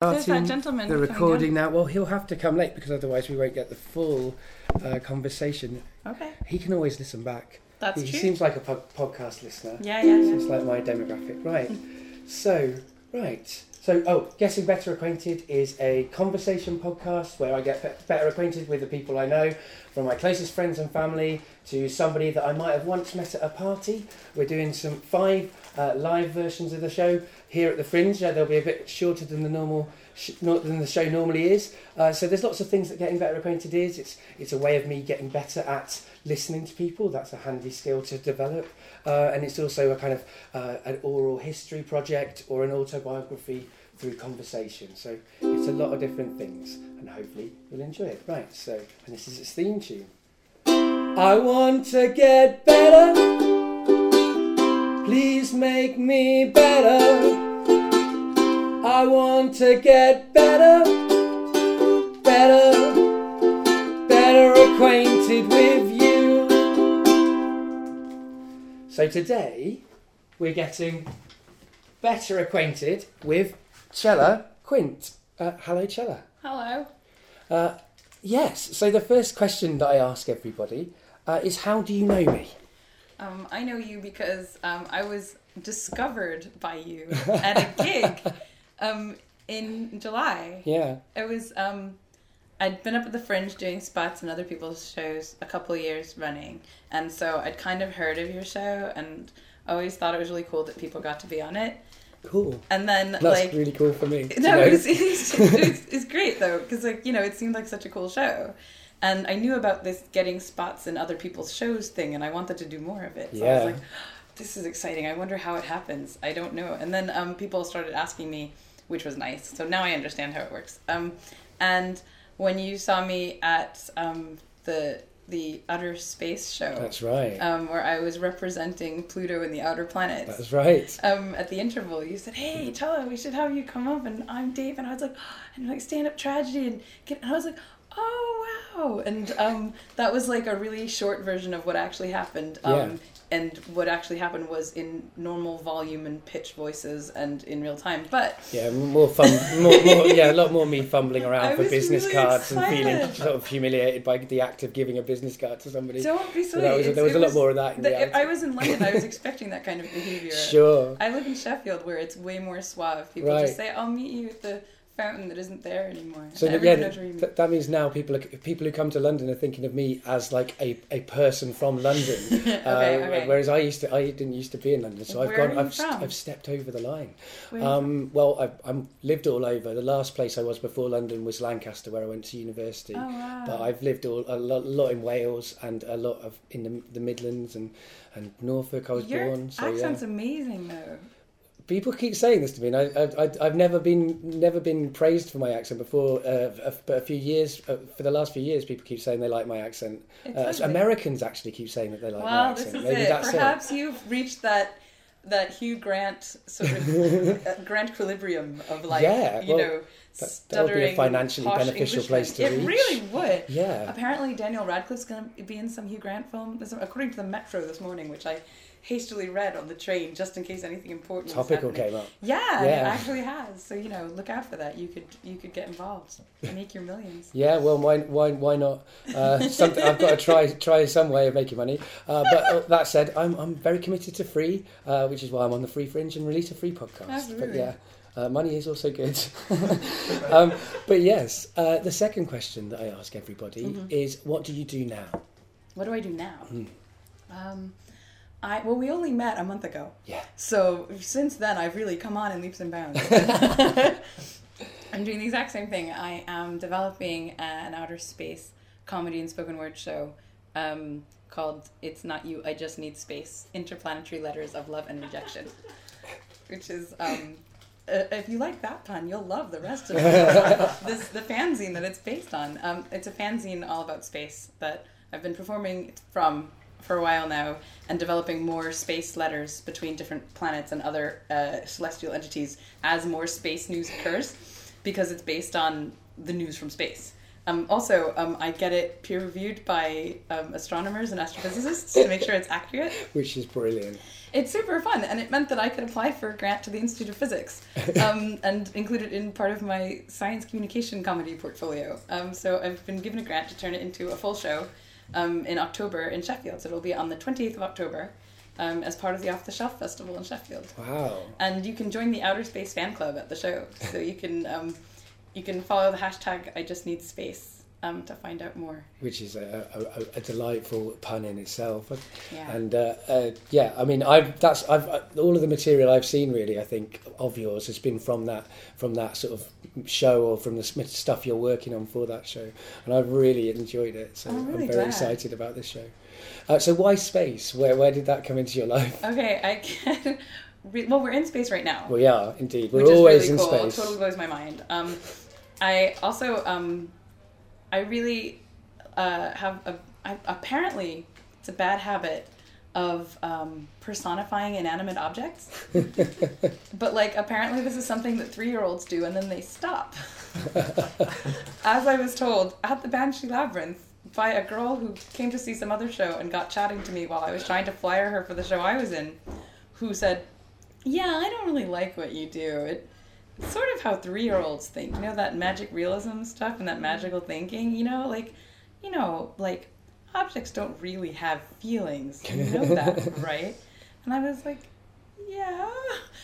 There's that gentleman the recording now. Well, he'll have to come late because otherwise we won't get the full uh, conversation. Okay, He can always listen back. that's he true. seems like a po- podcast listener. yeah, yeah, yeah. Seems like my demographic. Right. So, right. So, oh, Getting Better Acquainted is a conversation podcast where I get be- better acquainted with the people I know, from my closest friends and family to somebody that I might have once met at a party. We're doing some five uh, live versions of the show here at the Fringe. Uh, they'll be a bit shorter than the normal. Sh- than the show normally is. Uh, so there's lots of things that getting better acquainted is. It's it's a way of me getting better at listening to people. That's a handy skill to develop. Uh, and it's also a kind of uh, an oral history project or an autobiography through conversation. So it's a lot of different things, and hopefully you'll enjoy it. Right. So, and this is its theme tune. I want to get better. Please make me better. I want to get better, better, better acquainted with you. So today we're getting better acquainted with Chella Quint. Uh, hello, Chella. Hello. Uh, yes. So the first question that I ask everybody uh, is, "How do you know me?" Um, I know you because um, I was discovered by you at a gig um, in July. Yeah. It was um, I'd been up at the Fringe doing spots and other people's shows a couple of years running, and so I'd kind of heard of your show and always thought it was really cool that people got to be on it. Cool. And then That's like really cool for me. No, know. it was, it's, it's, it's great though because like you know it seemed like such a cool show, and I knew about this getting spots in other people's shows thing, and I wanted to do more of it. So I was like, this is exciting. I wonder how it happens. I don't know. And then um, people started asking me, which was nice. So now I understand how it works. Um, and when you saw me at um, the the outer space show, That's right. um, where I was representing Pluto and the outer planets That's right. um, at the interval, you said, "Hey, Chella, we should have you come up." And I'm Dave, and I was like, and like stand up tragedy, and get. And I was like, oh wow, and um, that was like a really short version of what actually happened. Um, Yeah. And what actually happened was in normal volume and pitch voices and in real time. But Yeah, more fun. More, more, yeah, a lot more me fumbling around I for business really cards and feeling sort of humiliated by the act of giving a business card to somebody. don't be So silly. that was, there was a lot more of that in the-. I was in London. I was expecting that kind of behavior. Sure. I live in Sheffield, where it's way more suave. People Right. just say, "I'll meet you at the fountain that isn't there anymore." So that- yeah, everyone knows where you meet. th- that means now people are, people who come to London are thinking of me as like a, a person from London. Okay, uh, okay. Whereas I used to, I didn't used to be in London, so I've gone, I've, st- I've stepped over the line. Where- Um, well, I've, I'm lived all over. The last place I was before London was Lancaster, where I went to university. oh wow. But I've lived all, a lot, lot in Wales and a lot of in the, the Midlands and, and Norfolk. I was Your born. So accent's yeah. amazing though. People keep saying this to me, and I, I, I've never been never been praised for my accent before. Uh, but a few years, uh, for the last few years, people keep saying they like my accent. Uh, lovely. Americans actually keep saying that they like my Well, this accent. is Maybe it. that's Perhaps you've reached that that Hugh Grant sort of uh, Grant equilibrium of like Yeah, you well, know that- that would be a stuttering financially beneficial Englishmen. place to It reach. really would. Yeah. Apparently, Daniel Radcliffe's going to be in some Hugh Grant film, according to the Metro this morning, which I hastily read on the train just in case anything important. Topical came up. Yeah, it actually has. So you know, look out for that. You could you could get involved, and make your millions. Yeah, well, why, why, why not? Uh, something I've got to try, try some way of making money. Uh, but uh, that said, I'm, I'm very committed to free, uh, which is why I'm on the Free Fringe and release a free podcast. Absolutely. But yeah, uh, money is also good. um, but yes, uh, the second question that I ask everybody Mm-hmm. is, what do you do now? What do I do now? Um, I well, we only met a month ago. Yeah. So since then, I've really come on in leaps and bounds. I'm doing the exact same thing. I am developing an outer space comedy and spoken word show um, called "It's Not You, I Just Need Space: Interplanetary Letters of Love and Rejection," which is. Um, uh, if you like that pun, you'll love the rest of it. this the fanzine that it's based on. Um, it's a fanzine all about space that I've been performing from for a while now and developing more space letters between different planets and other uh, celestial entities as more space news occurs because it's based on the news from space. Um, also, um, I get it peer reviewed by um, astronomers and astrophysicists to make sure it's accurate. Which is brilliant. It's super fun, and it meant that I could apply for a grant to the Institute of Physics um, and include it in part of my science communication comedy portfolio. Um, so I've been given a grant to turn it into a full show um, in October in Sheffield. So it'll be on the 28th of October um, as part of the Off the Shelf Festival in Sheffield. Wow. And you can join the Outer Space fan club at the show. So you can um, you can follow the hashtag I just need space um, to find out more. Which is a, a, a delightful pun in itself. Yeah. And uh, uh, yeah, I mean, I've that's I've uh, all of the material I've seen really. I think of yours has been from that from that sort of show or from the stuff you're working on for that show, and I've really enjoyed it. So I'm really very glad. excited about this show. Uh, so why space? Where where did that come into your life? Okay, I can. Re- well, we're in space right now. We are indeed. We're always is in cool. space. Totally blows my mind. Um, I also um, I really uh, have a I, apparently it's a bad habit of um, personifying inanimate objects. but like apparently this is something that three year olds do and then they stop. As I was told at the Banshee Labyrinth by a girl who came to see some other show and got chatting to me while I was trying to flyer her for the show I was in, who said, Yeah, I don't really like what you do. It, it's sort of how three year olds think. You know, that magic realism stuff and that magical thinking, you know, like, you know, like objects don't really have feelings. You know that, right? And I was like, yeah,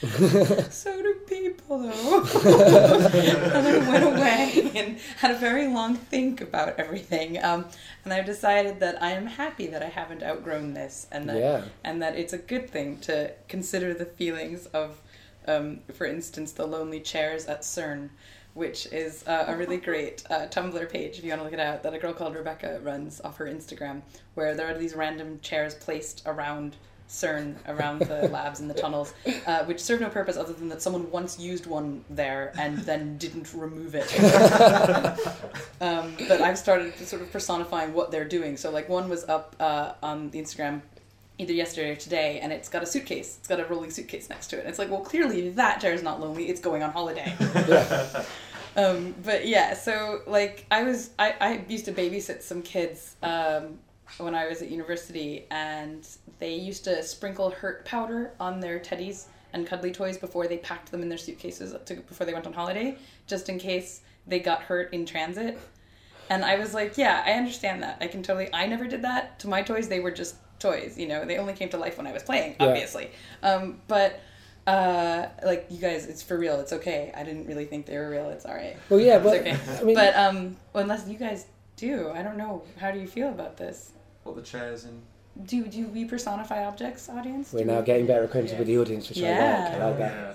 so do people though. and I went away and had a very long think about everything. Um, and I've decided that I am happy that I haven't outgrown this and that Yeah. and that it's a good thing to consider the feelings of, um, for instance, the lonely chairs at CERN, which is uh, a really great uh, Tumblr page if you want to look it out that a girl called Rebecca runs off her Instagram, where there are these random chairs placed around CERN, around the labs and the tunnels, uh, which serve no purpose other than that someone once used one there and then didn't remove it. um, but I've started sort of personifying what they're doing. So, like, one was up uh, on the Instagram either yesterday or today, and it's got a suitcase. It's got a rolling suitcase next to it. And it's like, well, clearly that chair is not lonely. It's going on holiday. um, but yeah, so like I was, I, I used to babysit some kids um, when I was at university, and they used to sprinkle hurt powder on their teddies and cuddly toys before they packed them in their suitcases to, before they went on holiday, just in case they got hurt in transit. And I was like, yeah, I understand that. I can totally. I never did that to my toys. They were just toys. You know, they only came to life when I was playing, Yeah. obviously. Um, but uh, like you guys, it's for real. It's okay. I didn't really think they were real. It's all right. Well, yeah, It's but okay. I mean, But um, unless you guys do, I don't know. How do you feel about this? What the chairs and. Do do we personify objects, audience? we're Do now we- getting better acquainted with the audience, which I like. I like that. Yeah.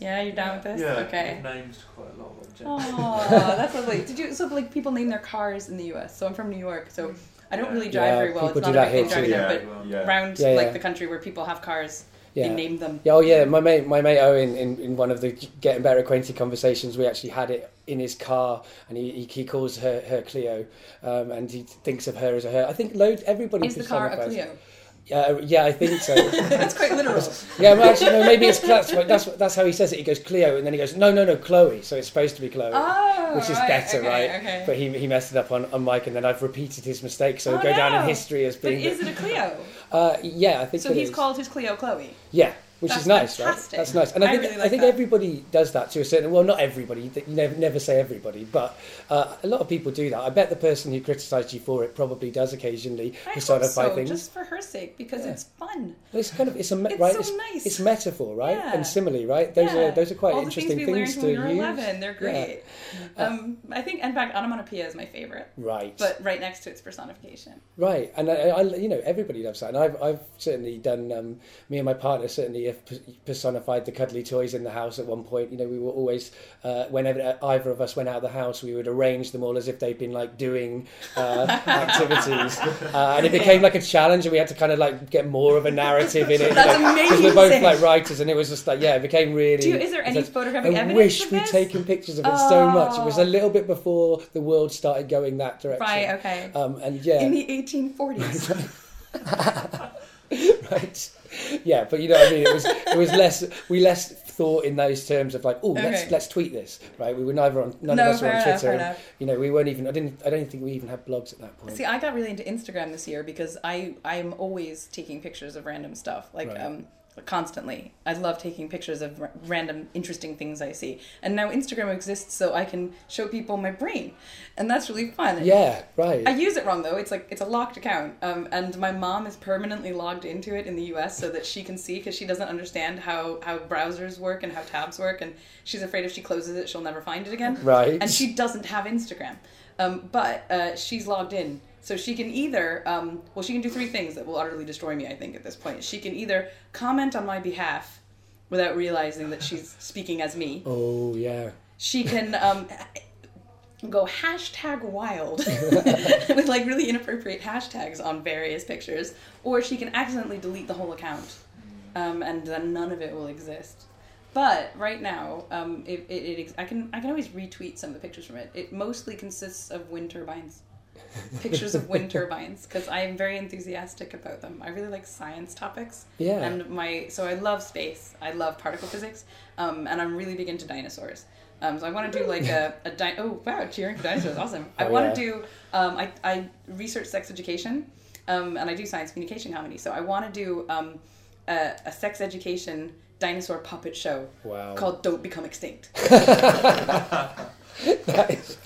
Yeah, you're down with this. Yeah. Okay. I've named quite a lot of objects. Oh, that's lovely. Did you? So like people name their cars in the U.S. So I'm from New York, so I don't really drive Yeah, very well. people It's do not a that big here thing too. driving Yeah, them, well, but yeah. around Yeah, like the country where people have cars, they Yeah. name them. Yeah, oh yeah, my mate, my mate Owen, in, in one of the getting better acquainted conversations, we actually had it in his car, and he, he, he calls her her Clio, um, and he thinks of her as a her. I think load everybody. Is the car a personifies- Clio? Uh, yeah, I think so. that's quite literal. yeah, well, actually, no, maybe it's that's that's that's how he says it. He goes Clio, and then he goes no, no, no, Chloe. So it's supposed to be Chloe. Oh, Which is right, better, okay, right? Okay. But he, he messed it up on, on Mike, and then I've repeated his mistake, so Oh, go down in history as but being. is it a Clio? uh, yeah, I think So he's is. called his Clio Chloe. Yeah, which That's is nice, fantastic. right? That's nice, and I I think really I think that. everybody does that to a certain. Well, not everybody. You never never say everybody, but uh, a lot of people do that. I bet the person who criticised you for it probably does occasionally I hope personify so, things. just for her sake, because Yeah. it's fun. It's kind of it's a me- It's right. so it's, nice. it's metaphor, right? Yeah. And simile, right? Those Yeah. are those are quite All interesting things things to use. 11, they're great. Um, I think, in fact, onomatopoeia is my favorite, Right. but right next to its personification. Right, and I, I, you know, everybody loves that, and I've, I've certainly done. Um, me and my partner certainly have personified the cuddly toys in the house at one point. You know, we were always, uh, whenever either of us went out of the house, we would arrange them all as if they'd been like doing uh, activities, uh, and it became like a challenge, and we had to kind of like get more of a narrative in it. That's Because we're both like writers, and it was just like, yeah, it became really. Do you, is there any like, photographic I wish we'd taken pictures of it so much. It was a Oh. little bit before the world started going that direction. Right, okay. Um, and yeah, In the 1840s. right? Yeah, but you know what I mean. It was it was less we less thought in those terms of like, oh, let's let's tweet this, right? We were neither on none no, of us were on Twitter. enough. You know, we weren't even. I didn't. I don't think we even had blogs at that point. See, I got really into Instagram this year because I I'm always taking pictures of random stuff, like Right. um constantly. I love taking pictures of r- random interesting things I see, and now Instagram exists so I can show people my brain, and that's really fun. yeah, right. I use it wrong though. It's like it's a locked account, um, and my mom is permanently logged into it in the U.S. so that she can see because she doesn't understand how how browsers work and how tabs work, and she's afraid if she closes it, she'll never find it again. right. And she doesn't have Instagram, um, but uh, she's logged in, so she can either um, well, she can do three things that will utterly destroy me. I think at this point, she can either comment on my behalf without realizing that she's speaking as me. Oh yeah. She can um, go hashtag wild with like really inappropriate hashtags on various pictures, or she can accidentally delete the whole account, um, and then none of it will exist. But right now, um, it, it, it I can I can always retweet some of the pictures from it. It mostly consists of wind turbines, pictures of wind turbines, because I am very enthusiastic about them. I really like science topics. Yeah. And my so I love space. I love particle physics, um, and I'm really big into dinosaurs. Um, so I want to do like a, a di- oh wow cheering for dinosaurs awesome. I Oh, want yeah. to do um, I I research sex education, um, and I do science communication comedy. So I want to do um, a, a sex education dinosaur puppet show wow. called Don't Become Extinct. that is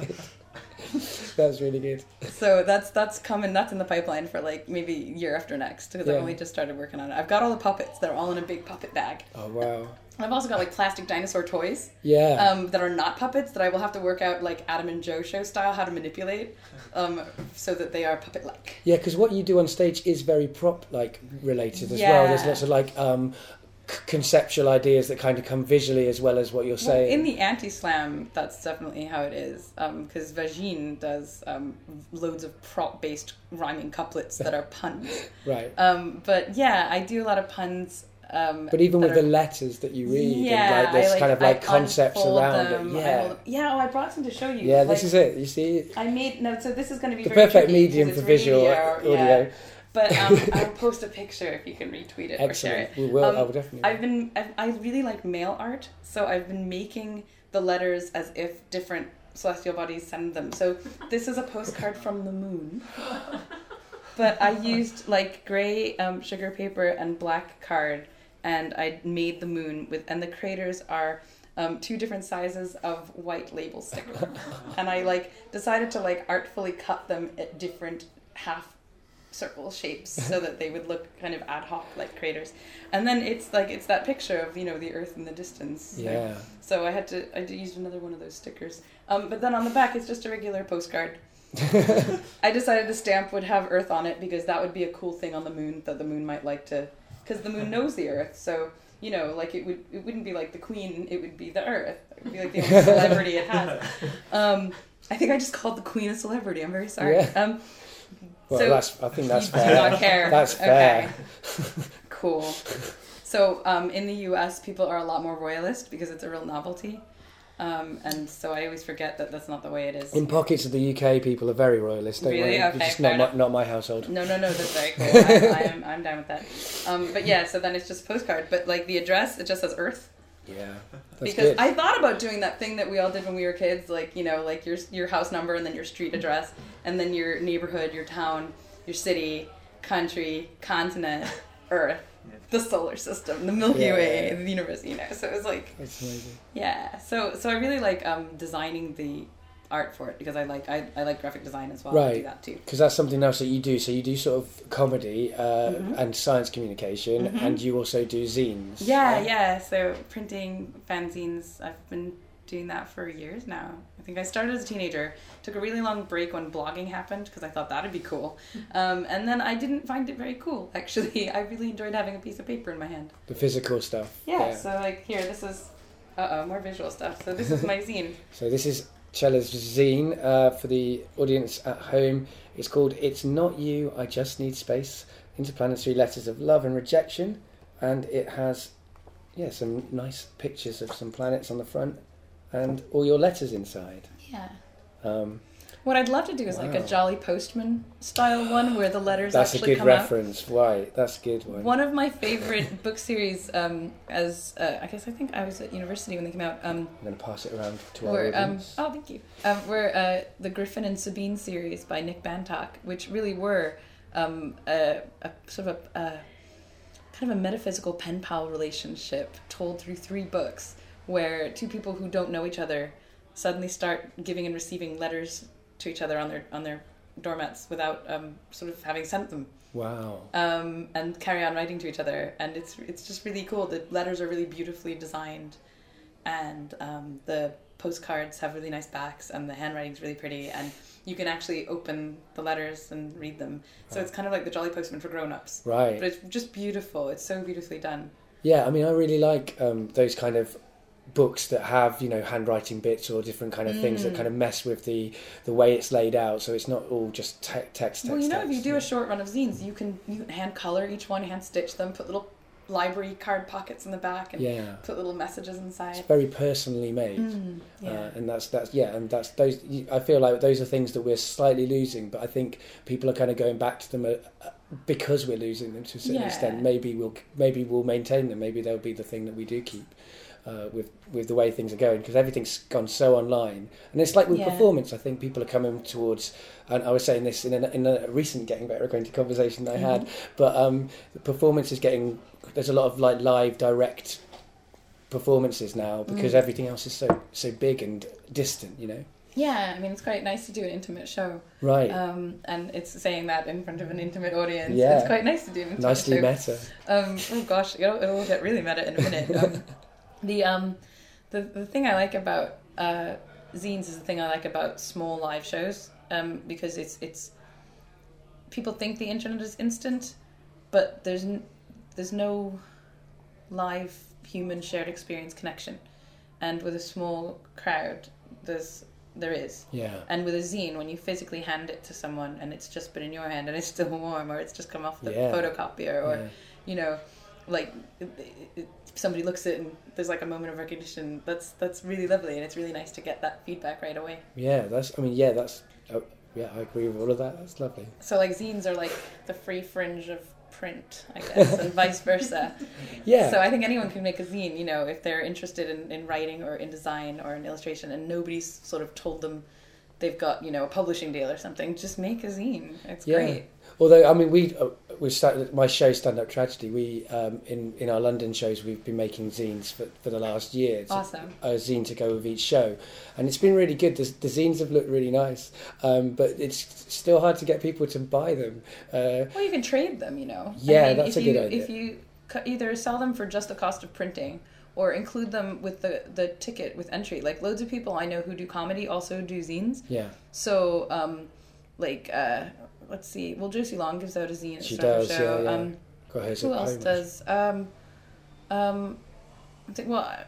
That's really good. So that's that's coming. That's in the pipeline for like maybe year after next because Yeah. I've only just started working on it. I've got all the puppets. They're all in a big puppet bag. Oh wow. I've also got like plastic dinosaur toys. Yeah. um, that are not puppets that I will have to work out like Adam and Joe show style how to manipulate, um, so that they are puppet like. Yeah, because what you do on stage is very prop like related as well. There's lots of like um, conceptual ideas that kind of come visually as well as what you're Well, saying. in the anti slam, that's definitely how it is. Because Vagine does um, loads of prop based rhyming couplets that are puns. right. Um, but yeah, I do a lot of puns. Um, But even with the letters that you read yeah, and like this I, kind of I like concepts around them, it. Yeah. yeah. Oh, I brought some to show you. Yeah, this is it. You see, I made no. So this is going to be the very perfect medium for visual radio, audio. yeah. But um, I'll post a picture if you can retweet it or share it. We will. Um, I will definitely. I've been I've, I really like mail art, so I've been making the letters as if different celestial bodies send them. So this is a postcard from the moon. But I used like gray um, sugar paper and black card, and I made the moon with, and the craters are um, two different sizes of white label sticker, and I like decided to like artfully cut them at different half circle shapes so that they would look kind of ad hoc like craters, and then it's like it's that picture of you know the Earth in the distance. Yeah. So I had to I used another one of those stickers. Um, but then on the back it's just a regular postcard. I decided the stamp would have Earth on it because that would be a cool thing on the moon that the moon might like to, because the moon knows the Earth. So you know, like it would it wouldn't be like the Queen. It would be the Earth. It would be like the only celebrity it has. Um, I think I just called the Queen a celebrity. I'm very sorry. Yeah. Um, Well, so that's. I think that's you do fair. not care. That's fair. Okay. cool. So um, in the U.S., people are a lot more royalist because it's a real novelty. Um, and so I always forget that that's not the way it is. In pockets of the UK, people are very royalist. Don't Really? worry. Okay, It's just fair not my, not my household. No, no, no, that's very cool. I, I am, I'm down with that. Um, but yeah, so then it's just a postcard. But like the address, it just says Earth. Yeah, because good. I thought about doing that thing that we all did when we were kids, like you know, like your your house number and then your street address and then your neighborhood, your town, your city, country, continent, Earth, Yeah. the solar system, the Milky Yeah, Way, yeah. the universe. You know, so it was like That's amazing. yeah. So so I really like um, designing the art for it because I like I, I like graphic design as well. I do Right. that too. Because that's something else that you do. So you do sort of comedy uh, Mhm. and science communication, Mhm. and you also do zines. Yeah, right? yeah. So printing fanzines, I've been doing that for years now. I think I started as a teenager. Took a really long break when blogging happened because I thought that'd be cool. Um, and then I didn't find it very cool. Actually, I really enjoyed having a piece of paper in my hand. The physical stuff. Yeah. So like here, this is. Uh oh, more visual stuff. So this is my zine. So this is Chella's zine uh, for the audience at home. It's called "It's Not You, I Just Need Space: Interplanetary Letters of Love and Rejection," and it has, yeah, some nice pictures of some planets on the front, and all your letters inside. Yeah. Um, What I'd love to do is like a Jolly Postman style one where the letters That's a good come out. reference. Right, that's a good one. One of my favorite book series, um, as uh, I guess I think I was at university when they came out, um, I'm going to pass it around to our were um, oh thank you, um, were uh, the Griffin and Sabine series by Nick Bantock, which really were um, a, a sort of a, a kind of a metaphysical pen pal relationship told through three books, where two people who don't know each other suddenly start giving and receiving letters to each other on their on their doormats without um, sort of having sent them Wow. um, and carry on writing to each other. And it's it's just really cool. The letters are really beautifully designed, and um, the postcards have really nice backs, and the handwriting's really pretty. And you can actually open the letters and read them. So it's kind of like the Jolly Postman for grown-ups. Right. But it's just beautiful. It's so beautifully done. Yeah, I mean, I really like um, those kind of books that have you know handwriting bits or different kind of things that Mm. kind of mess with the the way it's laid out, so it's not all just te- text, text. well, you know, text. if you do a short run of zines, you can you can hand color each one, hand stitch them, put little library card pockets in the back, and yeah, put little messages inside. it's very personally made. Mm, yeah. Uh, and that's that's yeah, and that's those. I feel like those are things that we're slightly losing, but I think people are kind of going back to them uh, uh, because we're losing them to a certain Yeah. extent. Maybe we'll maybe we'll maintain them. Maybe they'll be the thing that we do keep. Uh, with with the way things are going, because everything's gone so online, and it's like with Yeah. performance. I think people are coming towards, and I was saying this in a, in a recent getting better acquainted conversation I had, but um, the performance is getting. There's a lot of like live direct performances now because Mm. everything else is so so big and distant. You know. Yeah, I mean, it's quite nice to do an intimate show. Right. Um, and it's saying that in front of an intimate audience. Yeah. It's quite nice to do an intimate Nicely show. meta. Um, oh gosh, it'll, it'll get really meta in a minute. Um, the um, the the thing I like about uh, zines is the thing I like about small live shows. Um, because it's it's people think the internet is instant, but there's n- there's no live human shared experience connection, and with a small crowd, there's there is. Yeah. And with a zine, when you physically hand it to someone and it's just been in your hand and it's still warm, or it's just come off the Yeah. photocopier, or yeah. you know, like somebody looks at it and there's like a moment of recognition. That's that's really lovely, and it's really nice to get that feedback right away. Yeah, that's. I mean, yeah, that's. Oh, yeah, I agree with all of that. That's lovely. So like zines are like the free fringe of print, I guess, and vice versa. Yeah. So I think anyone can make a zine, you know, if they're interested in, in writing or in design or in illustration, and nobody's sort of told them they've got you know a publishing deal or something. Just make a zine. It's Yeah. great. Although I mean, we uh, uh, we started my show Stand Up Tragedy. We um, in in our London shows we've been making zines for, for the last year. It's Awesome. a zine to go with each show, and it's been really good. The, the zines have looked really nice, um, but it's still hard to get people to buy them. Uh, Well, you can trade them, you know. Yeah, that's if a good you, idea. If you either sell them for just the cost of printing or include them with the, the ticket with entry. Like loads of people I know who do comedy also do zines. yeah, So, um, like, uh, let's see. Well, Josie Long gives out a zine at She does, Show. yeah, yeah. Um, hers who else does? Um, um, I think. Well, I,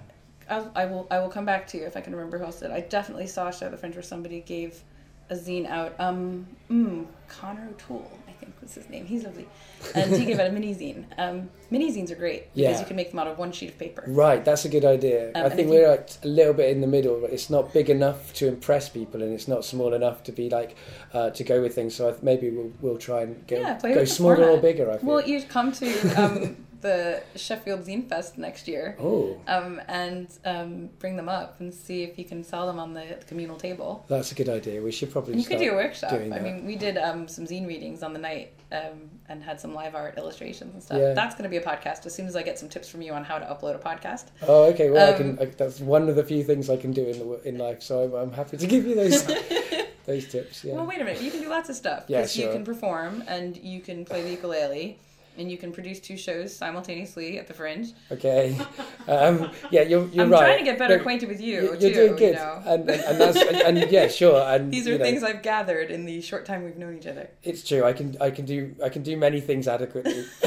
I'll, I will. I will come back to you if I can remember who else did. I definitely saw a show at the Fringe where somebody gave a zine out. Um, mm, Connor O'Toole, think was his name. He's lovely, and he gave out a mini zine. Um, mini zines are great because Yeah. you can make them out of one sheet of paper. Right, that's a good idea. Um, I think we're like a little bit in the middle. It's not big enough to impress people, and it's not small enough to be like uh, to go with things. So I th- maybe we'll we'll try and go, Yeah, go smaller or bigger. I feel. Well, you'd come to um, the Sheffield Zine Fest next year. oh, Um, and um, bring them up and see if you can sell them on the communal table. that's a good idea. We should probably. You could do a workshop. I that. mean, we did um, some zine readings on the night um, and had some live art illustrations and stuff. Yeah. That's going to be a podcast as soon as I get some tips from you on how to upload a podcast. Oh, okay. Well, I Um, can. I, that's one of the few things I can do in the in life. So I'm, I'm happy to give you those those tips. Yeah. Well, wait a minute. You can do lots of stuff. Yeah, 'cause You sure. can perform and you can play the ukulele and you can produce two shows simultaneously at the Fringe. Okay. Um, yeah, you're you're I'm right. trying to get better acquainted with you, You're, too. doing good, You know? and, and and that's and, and yeah, sure. And These are you know, things I've gathered in the short time we've known each other. It's true. I can I can do I can do many things adequately.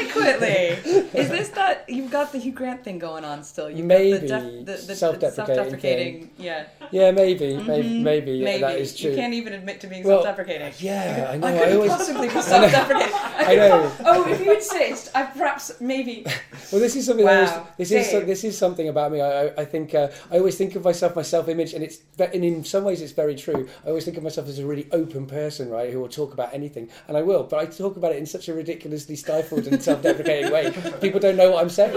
Adequately. Is this that you've got the Hugh Grant thing going on still? You've Maybe. got the, def, the, the Self-deprecating self-deprecating. Yeah, Yeah, maybe, maybe, Mhm. maybe, yeah, that is true. You can't even admit to being Well, self-deprecating. Yeah, I know. I I, couldn't always. possibly be self-deprecating. I, I know. oh, if you insist, I perhaps maybe. Well, this is something. I Wow. always, this is Dave. this is something about me. I, I, I think uh, I always think of myself, my self-image, and it's and in some ways it's very true. I always think of myself as a really open person, right, who will talk about anything, and I will. But I talk about it in such a ridiculously stifled and self-deprecating way. People don't know what I'm saying,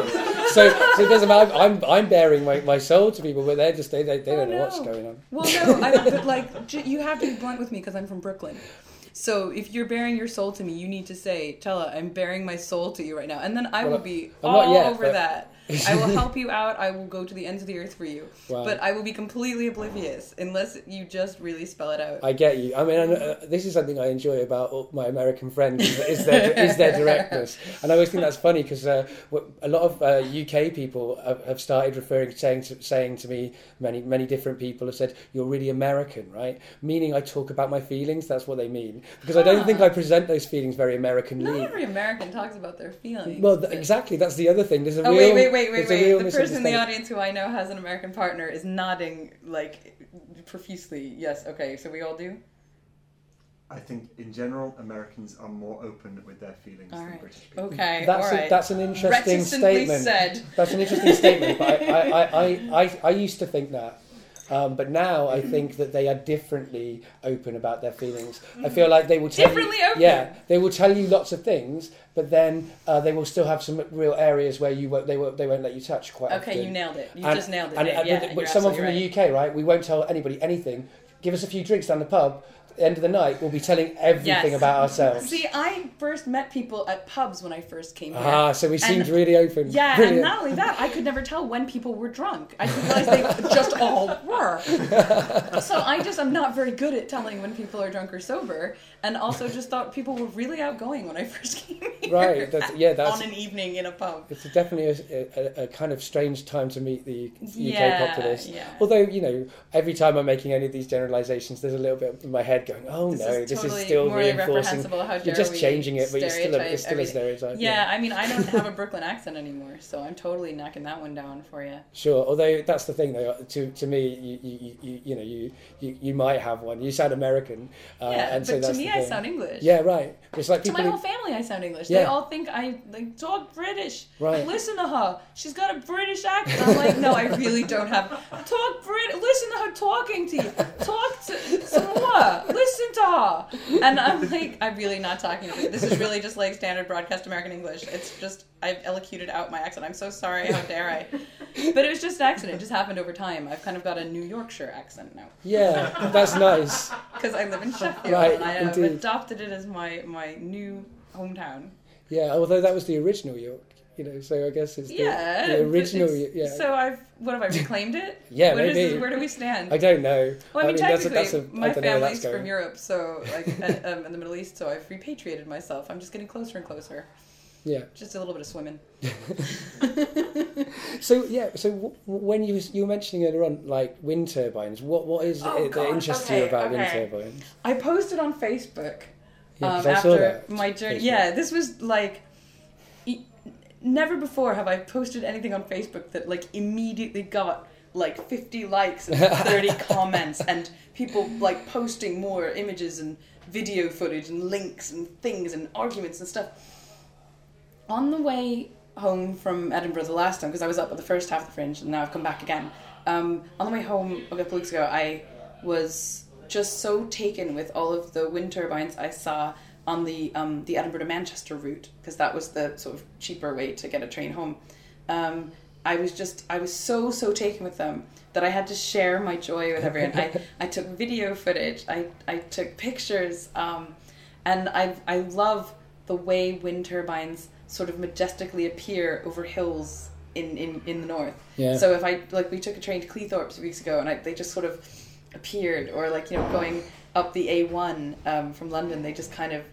so, so it doesn't matter. I'm I'm bearing my, my soul to people, but they're just they they, they Oh, don't know oh, what's going on. Well, no, I, but like you have to be blunt with me because I'm from Brooklyn. So if you're bearing your soul to me, you need to say, "Chella, I'm bearing my soul to you right now," and then I Well, will be I'm all yet, over that. I will help you out. I will go to the ends of the earth for you. Wow. But I will be completely oblivious unless you just really spell it out. I get you. I mean, I know, uh, this is something I enjoy about all my American friends is, is their is their directness, and I always think that's funny because uh, a lot of uh, UK people have, have started referring, saying to, saying to me, many many different people have said, "You're really American, right?" Meaning I talk about my feelings. That's what they mean because I don't think I present those feelings very Americanly. Not every American talks about their feelings. Well, th- exactly. That's the other thing. There's a Oh real. wait, wait, wait, wait, there's a real wait! The person in the audience who I know has an American partner is nodding like profusely. Yes, okay, so we all do. I think in general, Americans are more open with their feelings All than right. British people. Okay, That's all a, right. that's an interesting statement. said. That's an interesting statement, but I, I, I, I, I, I used to think that. Um, but now I think that they are differently open about their feelings. I feel like they will tell Differently you, open? Yeah, they will tell you lots of things, but then uh, they will still have some real areas where you won't, they won't they won't let you touch quite Okay, often. you nailed it. You And- just nailed it. And, and- yeah, but, but someone from absolutely the UK, right? We won't tell anybody anything. Give us a few drinks down the pub. At the end of the night, we'll be telling everything Yes. about ourselves. See, I first met people at pubs when I first came here. ah, so we seemed And- really open. Yeah, Brilliant. and not only that, I could never tell when people were drunk. I didn't realize they just all were. So I just I'm not very good at telling when people are drunk or sober, and also just thought people were really outgoing when I first came here. Right, that's- yeah, that's- on an evening in a pub. It's definitely a, a, a kind of strange time to meet the UK Yeah, populace. yeah. Although, you know, every time I'm making any of these generalisations, there's a little bit in my head going, oh This no, is this totally is still reinforcing. You're just changing it, but you're still a, it's still a stereotype. Yeah, I mean, I don't have a Brooklyn accent anymore, so I'm totally knocking that one down for you. Sure. Although that's the thing, though. To to me, you you, you, you know you, you you might have one. You sound American. Uh, yeah, and so but to me, I sound English. Yeah, right. It's like To my who- whole family, I sound English. Yeah. They all think I like talk British. Right. Listen to her. She's got a British accent. I'm like, no, I really don't have. Talk Brit. Listen to her talking to you. Talk to some more. Listen to her. And I'm like, I'm really not talking to you. This is really just like standard broadcast American English. It's just I've elocuted out my accent. I'm so sorry. How dare I? But it was just an accident. It just happened over time. I've kind of got a New Yorkshire accent now yeah, that's nice. because I live in Sheffield Right, and I have indeed. adopted it as my my new hometown. Yeah, although that was the original York, you know. So I guess it's the, Yeah, the original. it's- Yeah. So I've what have I reclaimed it? Yeah, What is maybe. this- where do we stand? I don't know. well, I mean, that's a- technically, that's a- I my don't know where that's family's from going. Europe, so like uh, um, in the Middle East. So I've repatriated myself. I'm just getting closer and closer. Yeah. Just a little bit of swimming. So yeah. So w- when you you were mentioning earlier on like wind turbines, what what is Oh, it God, that interests you okay, about wind turbines? I posted on Facebook Yeah, um, after my journey. Facebook. Yeah, this was like. Never before have I posted anything on Facebook that like immediately got like 50 likes and 30 comments and people like posting more images and video footage and links and things and arguments and stuff. On the way home from Edinburgh the last time, because I was up at the first half of the Fringe and now I've come back again. Um, on the way home a couple weeks ago, I was just so taken with all of the wind turbines I saw on the um, the Edinburgh to Manchester route because that was the sort of cheaper way to get a train home. Um, I was just I was so so taken with them that I had to share my joy with everyone. I, I took video footage. I, I took pictures. Um, and I I love the way wind turbines sort of majestically appear over hills in, in, in the north. Yeah. So if I like we took a train to Cleethorpes weeks ago and I, they just sort of appeared or like you know going up the A1 um, from London they just kind of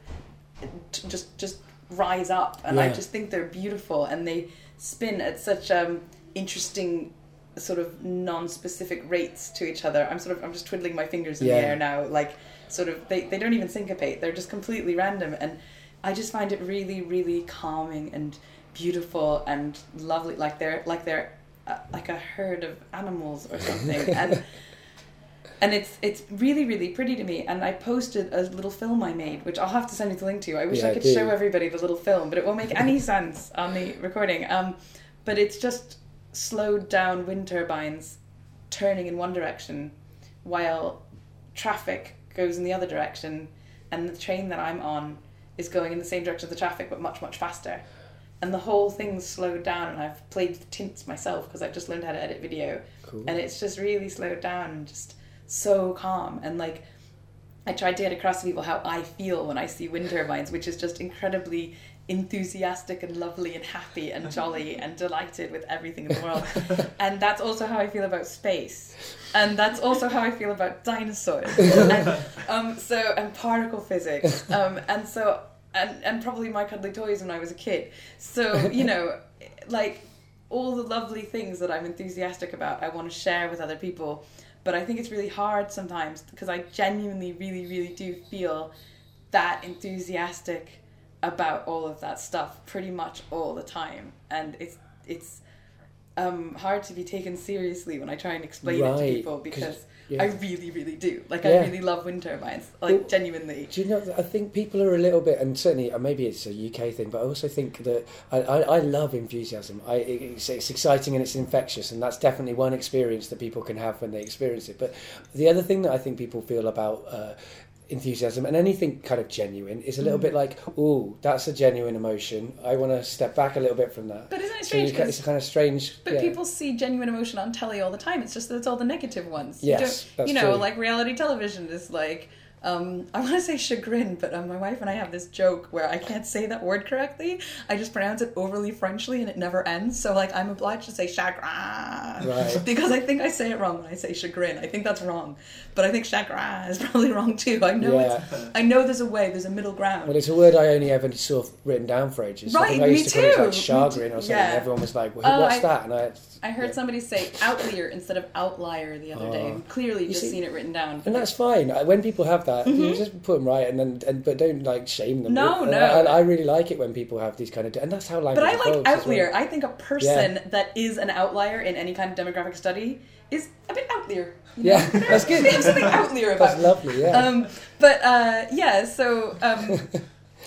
t- just just rise up and I just think they're beautiful and they spin at such um, interesting sort of non-specific rates to each other. I'm sort of I'm just twiddling my fingers in Yeah. the air now like sort of they, they don't even syncopate they're just completely random and I just find it really, really calming and beautiful and lovely. Like they're like they're uh, like a herd of animals or something, and and it's it's really, really pretty to me. And I posted a little film I made, which I'll have to send you the link to. I wish Yeah, I could show everybody the little film, but it won't make any sense on the recording. Um, but it's just slowed down wind turbines turning in one direction while traffic goes in the other direction and the train that I'm on is going in the same direction as the traffic but much much faster and the whole thing's slowed down and I've played the tints myself because I've just learned how to edit video Cool. and it's just really slowed down and just so calm. And like I tried to get across to people how I feel when I see wind turbines which is just incredibly enthusiastic and lovely and happy and jolly and delighted with everything in the world. And that's also how I feel about space. And that's also how I feel about dinosaurs. And, um, so and particle physics. Um, and so and, and probably my cuddly toys when I was a kid. So you know like all the lovely things that I'm enthusiastic about I want to share with other people but I think it's really hard sometimes because I genuinely really really do feel that enthusiastic about all of that stuff pretty much all the time. And it's it's um, hard to be taken seriously when I try and explain it to people because yeah. I really really do like Yeah. I really love wind turbines like Well, genuinely Do you know? I think people are a little bit, and certainly uh, maybe it's a UK thing, but I also think that I, I, I love enthusiasm. I, it's, it's exciting and it's infectious, and that's definitely one experience that people can have when they experience it. But the other thing that I think people feel about uh, enthusiasm and anything kind of genuine is a little Mm. bit like, oh, that's a genuine emotion. I want to step back a little bit from that. but isn't it So you strange ca- it's kind of strange. But yeah. people see genuine emotion on telly all the time. It's just that it's all the negative ones. You Yes, don't- that's you know, true. like reality television is like. Um, I want to say chagrin, but um, my wife and I have this joke where I can't say that word correctly. I just pronounce it overly Frenchly and it never ends. So like I'm obliged to say chagrin Right. because I think I say it wrong when I say chagrin. I think that's wrong, but I think chagrin is probably wrong too. I know Yeah. it's. I know there's a way. There's a middle ground. Well, it's a word I only ever saw written down for ages. I Right, I me used to call it like too. chagrin or something. Yeah. Everyone was like, well, Oh, "What's I- that?" And I, I heard yeah. somebody say outlier instead of outlier the other day. Oh. and Clearly, You just see- seen it written down. And that's fine. When people have that, you just put them right, and then and but don't like shame them. Mm-hmm. No, And no. I, I really like it when people have these kind of, and that's how language. But I like outlier. well. I think a person that is an outlier in any kind of demographic study is a bit outlier. Yeah, that's good. They have something outlier about. That's lovely. Yeah. Um, but uh, yeah, so um,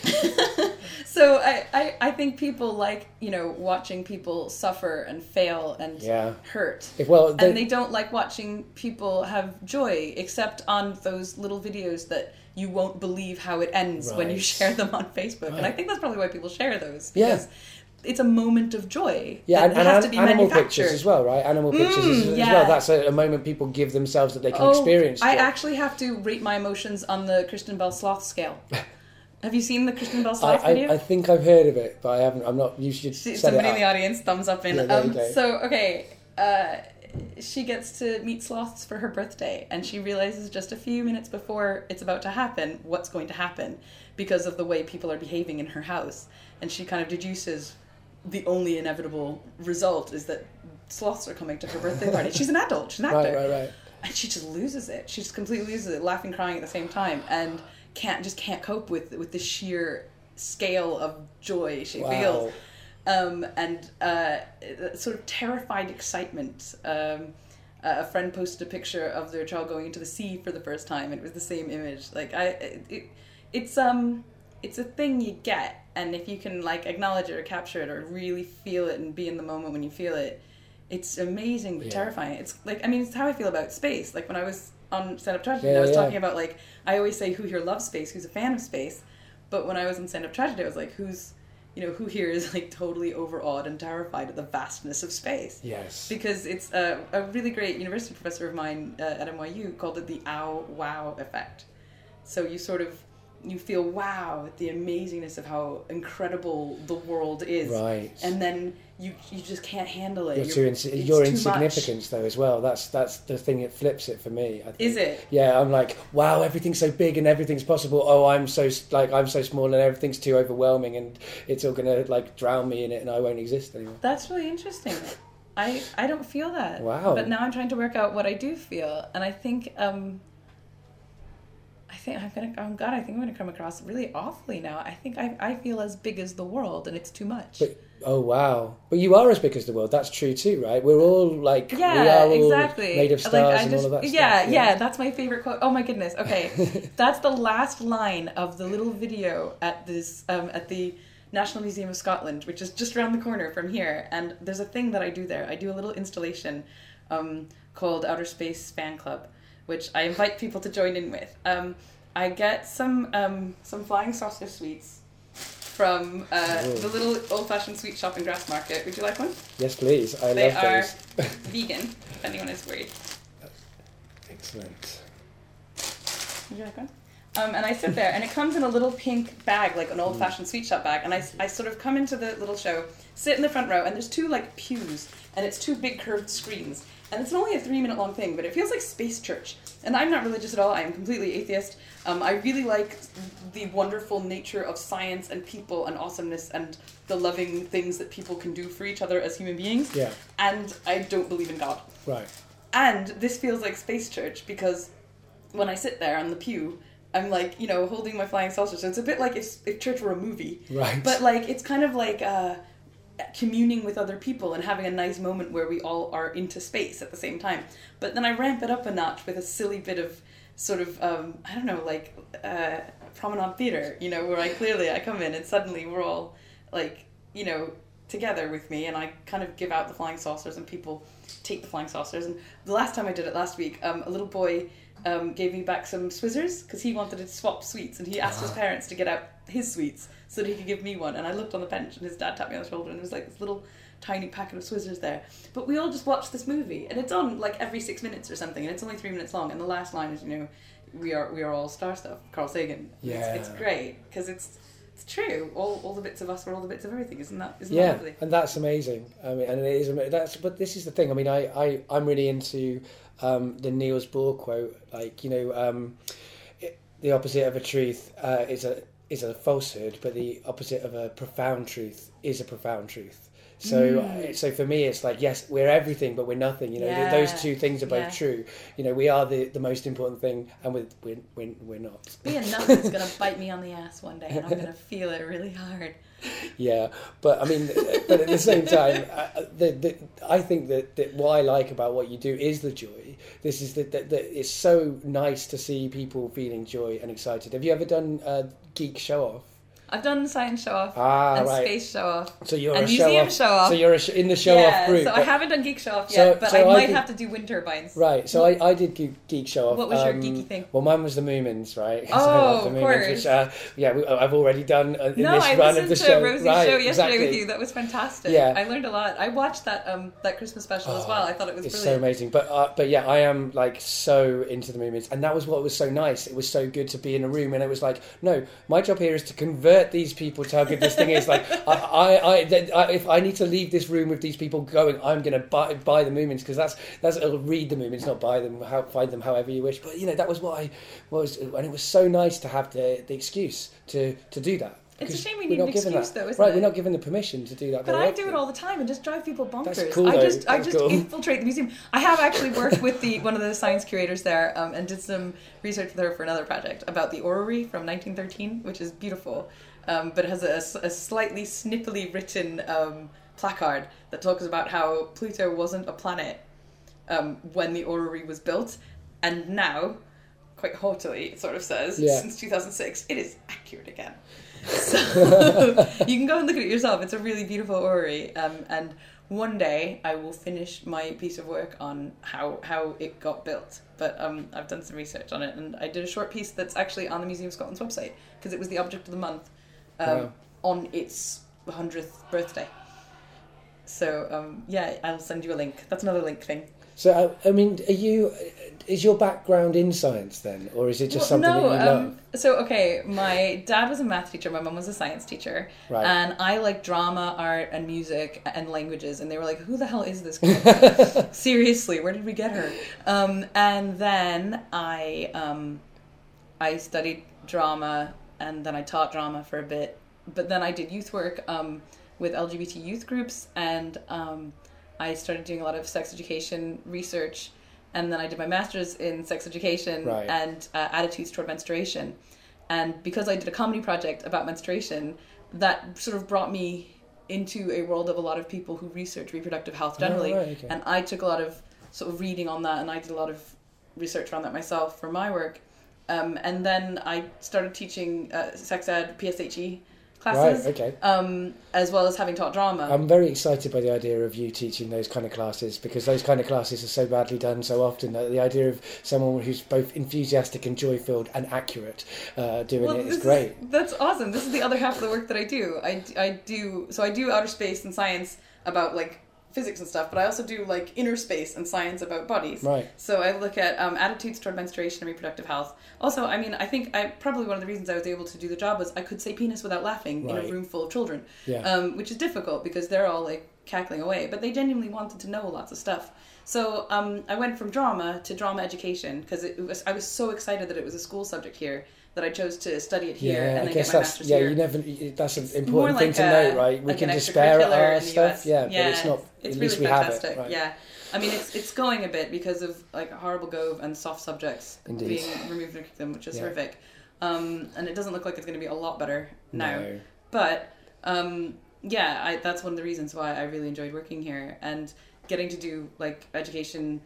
so I, I I think people like you know watching people suffer and fail and yeah. hurt. If well, they, and they don't like watching people have joy except on those little videos that you won't believe how it ends when you share them on Facebook. And I think that's probably why people share those. Yeah. It's a moment of joy. yeah, and, and has an- to be animal pictures as well, right? Animal mm, pictures as, as well. That's a, a moment people give themselves that they can Oh, experience. I actually have to rate my emotions on the Kristen Bell sloth scale. have you seen the Kristen Bell I, sloth video? I, I think I've heard of it, but I haven't. I'm not. You should She- somebody in the audience thumbs up in Yeah, um, so okay uh, she gets to meet sloths for her birthday and she realizes just a few minutes before it's about to happen what's going to happen because of the way people are behaving in her house and she kind of deduces the only inevitable result is that sloths are coming to her birthday party she's an adult she's an actor Right, right, right. and she just loses it. She just completely loses it, laughing, crying at the same time, and can't just can't cope with with the sheer scale of joy she Wow. feels, um, and uh, sort of terrified excitement. Um, uh, a friend posted a picture of their child going into the sea for the first time, and it was the same image. Like I, it, it's um, it's a thing you get, and if you can like acknowledge it or capture it or really feel it and be in the moment when you feel it, it's amazing but Yeah. terrifying. It's like I mean, it's how I feel about space. Like when I was on Stand Up Tragedy, Yeah, I was yeah. talking about like I always say who here loves space, who's a fan of space, but when I was in Stand Up Tragedy, I was like, who's you know who here is like totally overawed and terrified at the vastness of space Yes. because it's a, a really great university professor of mine uh, at NYU called it the ow wow effect. So you sort of you feel wow at the amazingness of how incredible the world is, Right. and then you you just can't handle it. You're You're- too ins- your too much. insignificance though as well. That's that's the thing that flips it for me. Is it? Yeah, I'm like, wow, everything's so big and everything's possible. Oh, I'm so like I'm so small and everything's too overwhelming and it's all gonna like drown me in it and I won't exist anymore. That's really interesting. I I don't feel that. Wow. But now I'm trying to work out what I do feel, and I think um. I think I'm gonna. Oh God, I think I'm gonna come across really awfully now. I think I, I feel as big as the world, and it's too much. But oh wow, but you are as big as the world. That's true too, right? We're all like we yeah, are all exactly. made of Like, stars I and just- all of that. yeah, stuff. yeah, That's my favorite quote. Oh my goodness. Okay, that's the last line of the little video at this um, at the National Museum of Scotland, which is just around the corner from here. And there's a thing that I do there. I do a little installation um, called Outer Space Fan Club, which I invite people to join in with. Um, I get some um, some flying saucer sweets from uh, Whoa. the little old-fashioned sweet shop in Grassmarket. Would you like one? Yes, please. I They love are vegan, if anyone is worried. Excellent. Would you like one? Um, and I sit there, and it comes in a little pink bag, like an old fashioned sweet shop bag. And I, I sort of come into the little show, sit in the front row, and there's two like pews, and it's two big curved screens. And it's only a three minute long thing, but it feels like space church. And I'm not religious at all, I am completely atheist. Um, I really like the wonderful nature of science and people and awesomeness and the loving things that people can do for each other as human beings. Yeah. And I don't believe in God. Right. And this feels like space church because when I sit there on the pew, I'm like, you know, holding my flying saucer. So it's a bit like if, if church were a movie. Right. But like, it's kind of like uh, communing with other people and having a nice moment where we all are into space at the same time. But then I ramp it up a notch with a silly bit of sort of, um, I don't know, like uh, promenade theater, you know, where I clearly, I come in and suddenly we're all like, you know, together with me and I kind of give out the flying saucers and people take the flying saucers. And the last time I did it last week, um, a little boy um, gave me back some Swizzers because he wanted to swap sweets and he asked his parents to get out his sweets so that he could give me one. And I looked on the bench and his dad tapped me on the shoulder and there was like this little tiny packet of Swizzers there. But we all just watched this movie and it's on like every six minutes or something and it's only three minutes long. And the last line is, you know, we are we are all star stuff. Carl Sagan. Yeah. It's, it's great because it's it's true. All, all the bits of us are all the bits of everything. Isn't that isn't yeah, that and that's amazing. I mean, and it is. That's but this is the thing. I mean, I I I'm really into um, the Niels Bohr quote. Like you know, um, it, the opposite of a truth uh, is a is a falsehood, but the opposite of a profound truth is a profound truth. So, Mm. uh, so for me, it's like yes, we're everything, but we're nothing. You know, Th- those two things are both Yeah. true. You know, we are the, the most important thing, and we're we're, we're, we're not. Being nothing's gonna bite me on the ass one day, and I'm gonna feel it really hard. Yeah, but I mean, but at the same time, uh, the, the, I think that, that what I like about what you do is the joy. This is that, that, that it's so nice to see people feeling joy and excited. Have you ever done a geek show off? I've done science show off Ah, and right. space show off. So you're and a show museum off. show off. So you're a sh- in the show yeah, off group. so I haven't done geek show off So- yet, but so I I might did- have to do wind turbines. Right, so I, I did geek, geek show off. What was your um, geeky thing? Well, mine was the Moomins, right? Oh, of course. Which, uh, yeah, we, I've already done uh, in No, this I run of the show. Rosie's right, show yesterday exactly. with you. That was fantastic. Yeah. I learned a lot. I watched that um that Christmas special as Oh, well. I thought it was it's so amazing. But uh, but yeah, I am like so into the Moomins, and that was what was so nice. It was so good to be in a room, and it was like, no, my job here is to convert these people to how good this thing is. Like, I, I, I, if I need to leave this room with these people going, I'm going to buy buy the Moomins because that's that's read the Moomins, not buy them. How, find them however you wish. But you know, that was what I was, and it was so nice to have the the excuse to to do that. It's a shame we need not an given excuse, that. though, isn't right, it? we're not given the permission to do that. But I do it all the time and just drive people bonkers. cool, I though. just I That's just cool. infiltrate the museum. I have actually worked with the one of the science curators there um, and did some research with her for another project about the orrery from 1913, which is beautiful, um, but it has a, a slightly snippily written um, placard that talks about how Pluto wasn't a planet um, when the orrery was built, and now, quite haughtily, it sort of says Yeah. since 2006, it is accurate again. So you can go and look at it yourself. It's a really beautiful orrery, um, and one day I will finish my piece of work on how how it got built. But um, I've done some research on it, and I did a short piece that's actually on the Museum of Scotland's website because it was the object of the month um, Wow. on its hundredth birthday. So um, yeah, I'll send you a link. That's another link thing. So I, I mean, are you? Is your background in science then, or is it just Well, something no, that you um, love? So okay, my dad was a math teacher, my mom was a science teacher, Right. and I like drama, art, and music and languages, and they were like, "Who the hell is this girl? Seriously, where did we get her?" Um, and then I um, I studied drama, and then I taught drama for a bit, but then I did youth work um, with LGBT youth groups, and um, I started doing a lot of sex education research. and then I did my master's in sex education Right. and uh, attitudes toward menstruation. And because I did a comedy project about menstruation, that sort of brought me into a world of a lot of people who research reproductive health generally. Oh, right, okay. And I took a lot of sort of reading on that, and I did a lot of research around that myself for my work. Um, and then I started teaching uh, sex ed PSHE classes, Right, okay. um, as well as having taught drama. I'm very excited by the idea of you teaching those kind of classes because those kind of classes are so badly done so often. that The idea of someone who's both enthusiastic and joy filled and accurate uh, doing it is great. that's awesome. This is the other half of the work that I do. I, I do so I do outer space and science about like physics and stuff, but I also do like inner space and science about bodies. Right. So I look at um, attitudes toward menstruation and reproductive health. Also, I mean, I think I probably one of the reasons I was able to do the job was I could say penis without laughing in a room full of children, Yeah. um, which is difficult because they're all like cackling away, but they genuinely wanted to know lots of stuff. So um, I went from drama to drama education because it was I was so excited that it was a school subject here that I chose to study it here yeah, and I guess get my that's master's yeah. here. You never. That's an It's important more thing like to a- note, right? We like can despair at our stuff, US. yeah, but it's not. It's at really least we have fantastic. it, right? Yeah, I mean it's it's going a bit because of like horrible Gove and soft subjects Indeed. being removed from the curriculum, which is Yeah. horrific. Um, and it doesn't look like it's going to be a lot better now. No. But um, yeah, I, that's one of the reasons why I really enjoyed working here and getting to do like education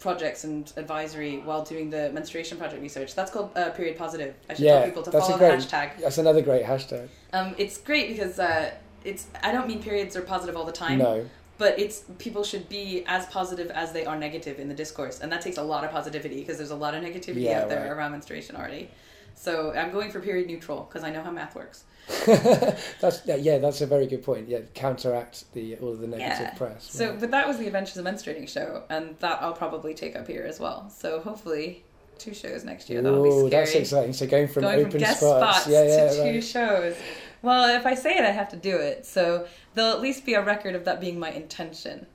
projects and advisory while doing the menstruation project research. That's called uh, period positive. I should Yeah, tell people to follow great- the hashtag. That's another great hashtag. Um, it's great because uh, it's. I don't mean periods are positive all the time No. but it's people should be as positive as they are negative in the discourse and that takes a lot of positivity because there's a lot of negativity Yeah, out there right. around menstruation already so i'm going for period neutral because i know how math works that's yeah, yeah. That's a very good point. Yeah, counteract the all of the negative Yeah. press. so right. but that was the adventures of menstruating show and that i'll probably take up here as well so hopefully two shows next year that'll Ooh, be scary that's exciting. So going from going open from guest spots, spots, yeah, yeah, to two shows well if i say it i have to do it so there'll at least be a record of that being my intention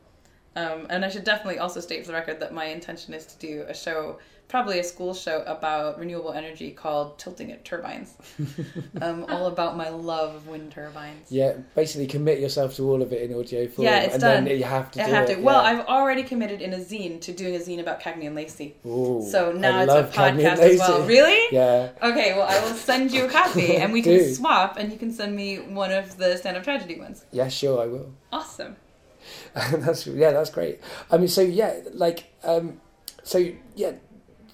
um, and i should definitely also state for the record that my intention is to do a show probably a school show about renewable energy called tilting at turbines um, all about my love of wind turbines Yeah, basically commit yourself to all of it in audio form. Yeah, it's and done. then you have to I do have it. to. Well, yeah. I've already committed in a zine to doing a zine about Cagney and Lacey. Ooh, So now I it's a podcast as well. Really? Yeah. Okay, well, I will send you a copy and we can swap and you can send me one of the stand up tragedy ones. Yeah, sure, I will. Awesome. that's yeah, that's great. I mean, so yeah, like, um, so yeah,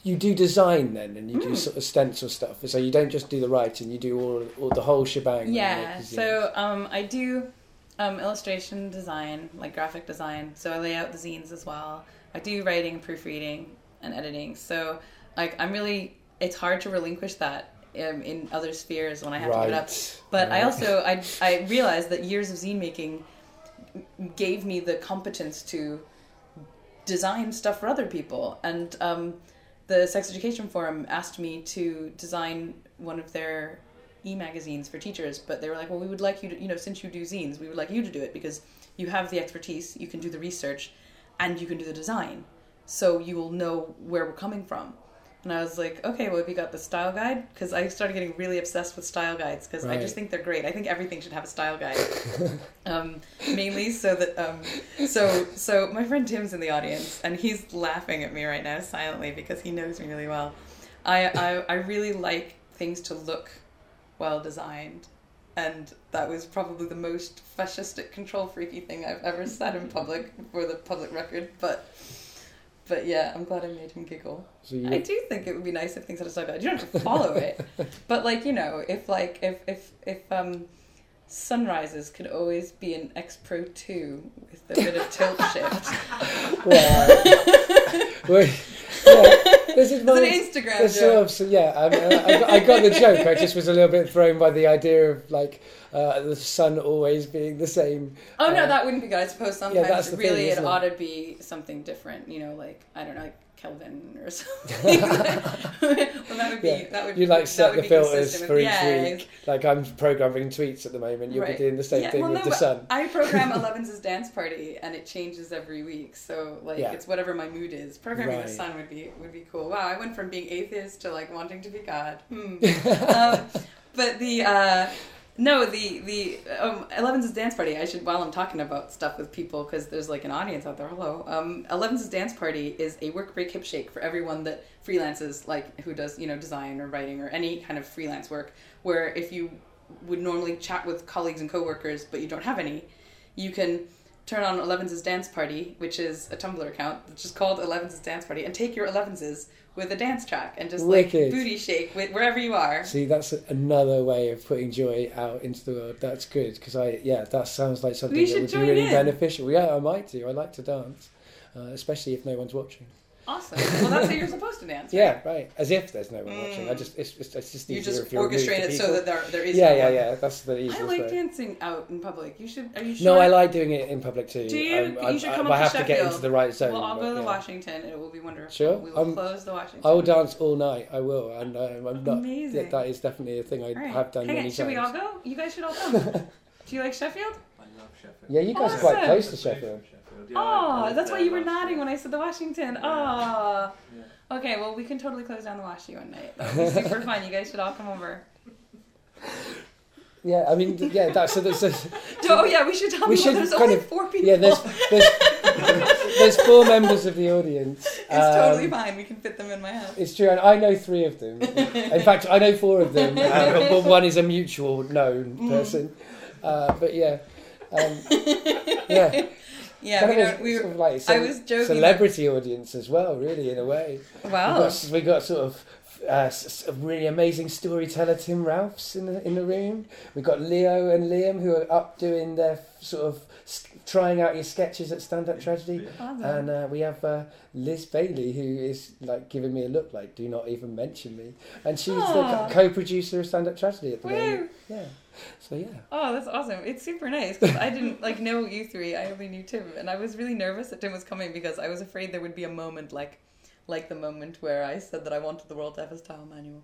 you do design then, and you do Mm. sort of stencil stuff. So you don't just do the writing; you do all, all the whole shebang. Yeah, so um, I do um, illustration design, like graphic design. So I lay out the zines as well. I do writing, proofreading, and editing. So like I'm really, it's hard to relinquish that um, in other spheres when I have to give it up. right. But I also I I realized that years of zine making gave me the competence to design stuff for other people, and um, the Sex Education Forum asked me to design one of their e-magazines for teachers, but they were like, "Well, we would like you to, you know, since you do zines, we would like you to do it because you have the expertise, you can do the research, and you can do the design, so you will know where we're coming from." And I was like, okay, well, have you got the style guide? Because I started getting really obsessed with style guides because I just think they're great. I think everything should have a style guide, um, mainly so that um, so so my friend Tim's in the audience and he's laughing at me right now silently because he knows me really well. I I, I really like things to look well designed, and that was probably the most fascistic control freaky thing I've ever said in public for the public record. But but yeah, I'm glad I made him giggle. So you, I do think it would be nice if things had a guide. You don't have to follow it, but like you know, if like if if if um, sunrises could always be an X Pro two with a bit of tilt shift. Wow. Well, yeah, this is It's an Instagram joke. sort of, so, yeah, I, mean, I, got, I got the joke. I just was a little bit thrown by the idea of like uh, the sun always being the same. Oh no, uh, that wouldn't be good. I suppose sometimes that's really thing, it it? ought to be something different. You know, like I don't know, like Kelvin or something. well, that would be Yeah. that would You like set the filters for each yeah, week. Like I'm programming tweets at the moment. You'll Right. be doing the same Yeah, thing well, with no, the sun. I program Eleven's dance party, and it changes every week. So like, it's whatever my mood is. Programming Right. the sun would be would be cool. Wow, I went from being atheist to like wanting to be God. Hmm. um, but the uh, No, the the um, Eleven's dance party. I should while I'm talking about stuff with people because there's like an audience out there. Hello, um, Eleven's dance party is a work break hip shake for everyone that freelances, like who does you know design or writing or any kind of freelance work. Where if you would normally chat with colleagues and coworkers, but you don't have any, you can turn on Eleven's dance party, which is a Tumblr account, which is called Eleven's dance party, and take your Eleven's with a dance track and just Wicked. like booty shake with, wherever you are. See, that's another way of putting joy out into the world. That's good because I, yeah, that sounds like something that would be really in. beneficial. Yeah, I might do. I like to dance, uh, especially if no one's watching. Awesome. Well, that's how you're supposed to dance. right? Yeah, right. As if there's no one watching. I just, it's, it's, it's just You easier just if you're rude orchestrate it so that there there is. Yeah, no yeah, one. yeah. That's the easiest I like way. dancing out in public. You should. Are you sure? No, I like doing it in public too. Do you? Um, You should I, come I up to have to get into the right zone. Well, I'll but, go to yeah. Washington. It will be wonderful. Sure. We will Um, close the Washington. I will dance all night. I will, and um, I'm not. Amazing. Yeah, that is definitely a thing I All right. have done Hang many on, should times. we all go? You guys should all come. Do you like Sheffield? I love Sheffield. Yeah, you guys are quite close to Sheffield. From Sheffield. Yeah, I- I Oh, lived that's why you were last nodding when I said the Washington. Yeah. Oh. Yeah. Okay, well, we can totally close down the Washy one night. That would be super fun. You guys should all come over. Yeah, I mean, yeah, that's so. There's, there's, Oh, yeah, we should tell We people should there's kind only of- four people. yeah, there's there's, there's four members of the audience. It's totally Um, fine. We can fit them in my house. It's true, and I know three of them. In fact, I know four of them, uh, but, but one is a mutual known Mm. person. Uh, but yeah, um, yeah, Yeah, kind we of. We, sort of like I was joking. celebrity audience as well, really, in a way. wow. We got, we got sort of uh, s- s- a really amazing storyteller, Tim Ralphs, in the in the room. We've got Leo and Liam who are up doing their sort of trying out your sketches at Stand Up Tragedy. Awesome. And uh, we have uh, Liz Bailey, who is like giving me a look like, "Do not even mention me." And she's Aw. the co- co-producer of Stand Up Tragedy at the Woo! moment. Yeah. So yeah. Oh, that's awesome. It's super nice because I didn't like know you three. I only knew Tim, and I was really nervous that Tim was coming because I was afraid there would be a moment like, like the moment where I said that I wanted the world to have a style manual,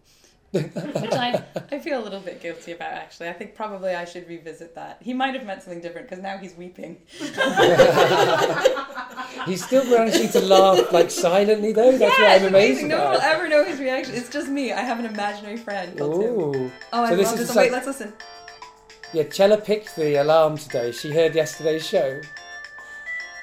which I I feel a little bit guilty about. Actually, I think probably I should revisit that. He might have meant something different because now he's weeping. He's still managing to laugh like silently though. That's yeah, what I'm amazed amazing. No one will ever know his reaction. It's just me. I have an imaginary friend called Tim. Oh, I So this love is this. Oh, like- Wait, let's listen. Yeah, Chella picked the alarm today. She heard yesterday's show,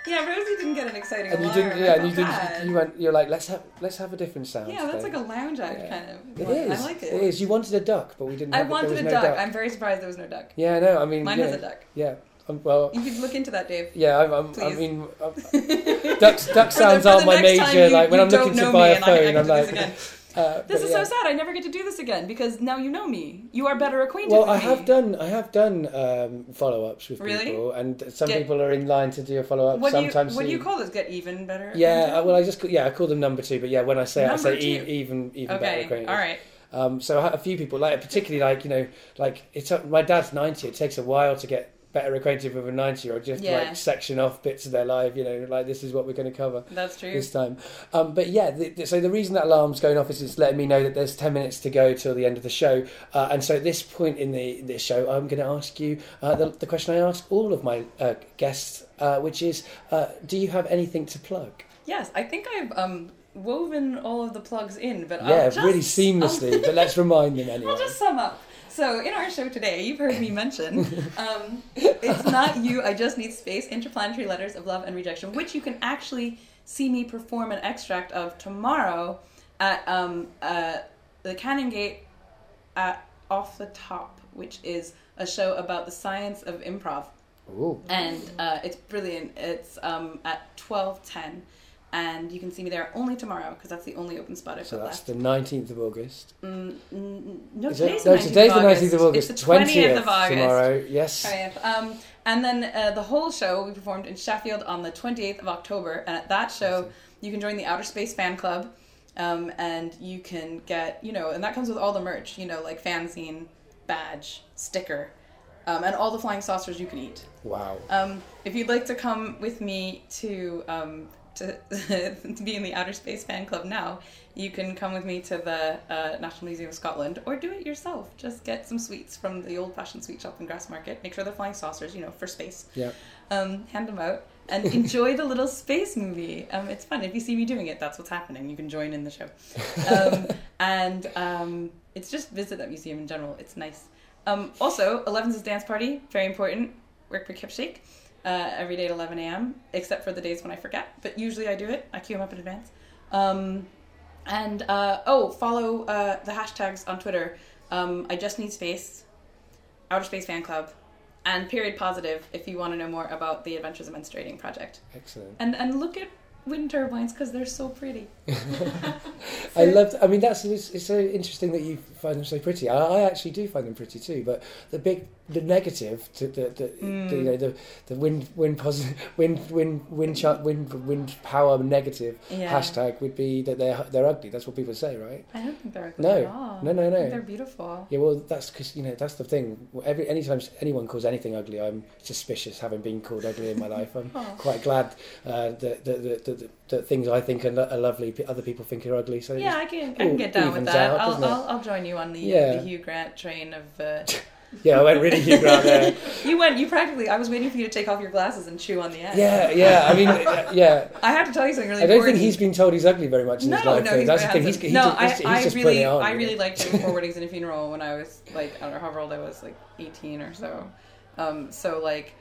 Yeah, Rosie didn't get an exciting and you alarm. didn't. Yeah, and you felt didn't. You went. You're like, let's have let's have a different sound. Yeah, that's today. like a lounge act Yeah. kind of. It one. is. I like it. It is. You wanted a duck, but we didn't. I Have wanted a was duck. no duck. I'm very surprised there was no duck. Yeah, no. I mean, Mine yeah, has a duck. Yeah. Um, well, You could look into that, Dave. yeah. I'm, I'm, I mean, I'm, ducks. Duck For the- sounds aren't my major. you- like when I'm looking to buy a and I- I phone, I'm like. Uh, This is yeah. so sad. I never get to do this again because now you know me. You are better acquainted Well, I me. have done. I have done um, follow-ups with Really? people, and some Get- people are in line to do a follow-up. What do you sometimes What do you call this? Get even better. Yeah, uh, well, I just call- yeah, I call them number two, but yeah, when I say it, I say e- even even better Okay. acquainted. All right. Um, so a few people, like particularly like you know, like it's my dad's ninety. It takes a while to get better acquainted with a ninety-year-old. You have to Yeah. like section off bits of their life. You know, like this is what we're going to cover That's true. this time. Um, but yeah, the, the- so the reason that alarm's going off is it's letting me know that there's ten minutes to go till the end of the show. Uh, and so at this point in the this show, I'm going to ask you uh, the, the question I ask all of my uh, guests, uh, which is, uh, do you have anything to plug? Yes, I think I've um woven all of the plugs in, but yeah, I'll just, really seamlessly. but let's remind them anyway. I'll just sum up. So, in our show today, you've heard me mention um, It's Not You, I Just Need Space Interplanetary Letters of Love and Rejection, which you can actually see me perform an extract of tomorrow at um, uh, the Canongate at Off the Top, which is a show about the science of improv Ooh. and uh, it's brilliant. It's um, at twelve ten, and you can see me there only tomorrow because that's the only open spot I've So got that's left. the 19th of August. Mm, no, Is it? today's, no, the 19th today's of the 19th of August. It's the 20th of August. tomorrow. Yes. 20th. Um, and then uh, the whole show will be performed in Sheffield on the 28th of October. And at that show, you can join the Outer Space Fan Club. Um, and you can get, you know, and that comes with all the merch, you know, like fanzine, badge, sticker, um, and all the flying saucers you can eat. Wow. Um, if you'd like to come with me to um, to, to be in the Outer Space Fan Club now, you can come with me to the uh, National Museum of Scotland, or do it yourself. Just get some sweets from the old-fashioned sweet shop in Grassmarket. Make sure they're flying saucers, you know, for space. Yeah. Um, hand them out and enjoy the little space movie. Um, it's fun. If you see me doing it, that's what's happening. You can join in the show. Um, and um, it's just visit that museum in general. It's nice. Um, also, 11's is dance party, very important. Work for Kipshake uh, every day at 11 a.m., except for the days when I forget. But usually I do it. I queue them up in advance. Um, and uh, oh, follow uh, the hashtags on Twitter. Um, I just need space, Outer Space Fan Club, and Period Positive if you want to know more about the Adventures of Menstruating project. Excellent. And and look at wind turbines because they're so pretty. I love. I mean, that's it's, it's so interesting that you find them so pretty. I, I actually do find them pretty too. But the big, the negative to the, the, Mm. the you know the the wind wind positive wind wind wind chart wind wind power negative Yeah. hashtag would be that they're they're ugly. That's what people say, right? I don't think they're ugly No. at all. No, no, no. they're beautiful. Yeah, well, that's because you know that's the thing. Every anytime anyone calls anything ugly, I'm suspicious. Having been called ugly in my life, I'm Oh. quite glad uh, that, that, that, that, that things I think are, are lovely, other people think are ugly. So Yeah, I can, I can get down with that. out, I'll. I'll, I'll join you on the, Yeah. the Hugh Grant train of. Uh, yeah, I went really Hugh Grant there. you went. You practically. I was waiting for you to take off your glasses and chew on the end. Yeah, yeah. I mean, yeah. I have to tell you something really I don't important. think he's been told he's ugly very much in no, his life. no, That's the thing. He's, he's, no, just, I, he's I just really, on. I really liked doing Four Weddings in a funeral when I was like, I don't know, however old I was, like 18 or so. Um, so like,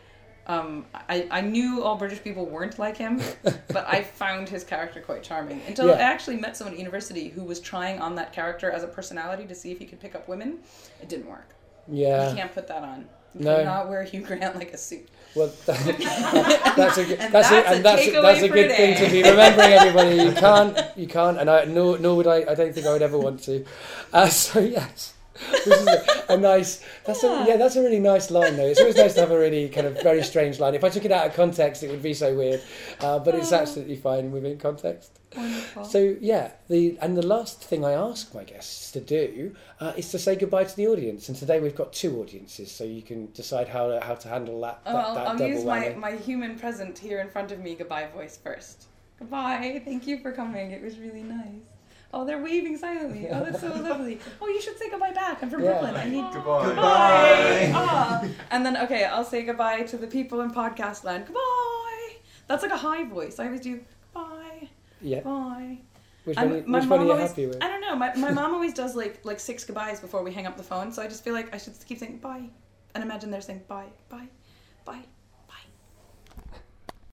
um, I, I knew all British people weren't like him, but I found his character quite charming until Yeah. I actually met someone at university who was trying on that character as a personality to see if he could pick up women. It didn't work. Yeah, you can't put that on. You No. cannot wear Hugh Grant like a suit. Well, that's a good, And that's, that's a, a and that's, that's a good thing to be remembering, everybody. You can't, you can't, and I nor, nor would I. I don't think I would ever want to. Uh, so yes, this is a, a nice. That's Yeah. a yeah. That's a really nice line, though. It's always nice to have a really kind of very strange line. If I took it out of context, it would be so weird. Uh, but it's Oh. absolutely fine within context. Wonderful. So yeah, the and the last thing I ask my guests to do uh, is to say goodbye to the audience. And today we've got two audiences, so you can decide how to, how to handle that. Oh, that, I'll, that I'll use my, my human present here in front of me goodbye voice first. Goodbye. Thank you for coming. It was really nice. Oh, they're waving silently. Oh, that's so lovely. Oh, you should say goodbye back. I'm from Yeah. Brooklyn. I need Goodbye. goodbye. Ah. And then okay, I'll say goodbye to the people in podcast land. Goodbye. That's like a high voice. I always do goodbye. Yeah. Bye. Which I'm- one, are- my which one are mom you always- happy with? I don't know. My, my mom always does like like six goodbyes before we hang up the phone. So I just feel like I should keep saying bye, and imagine they're saying bye, bye, bye,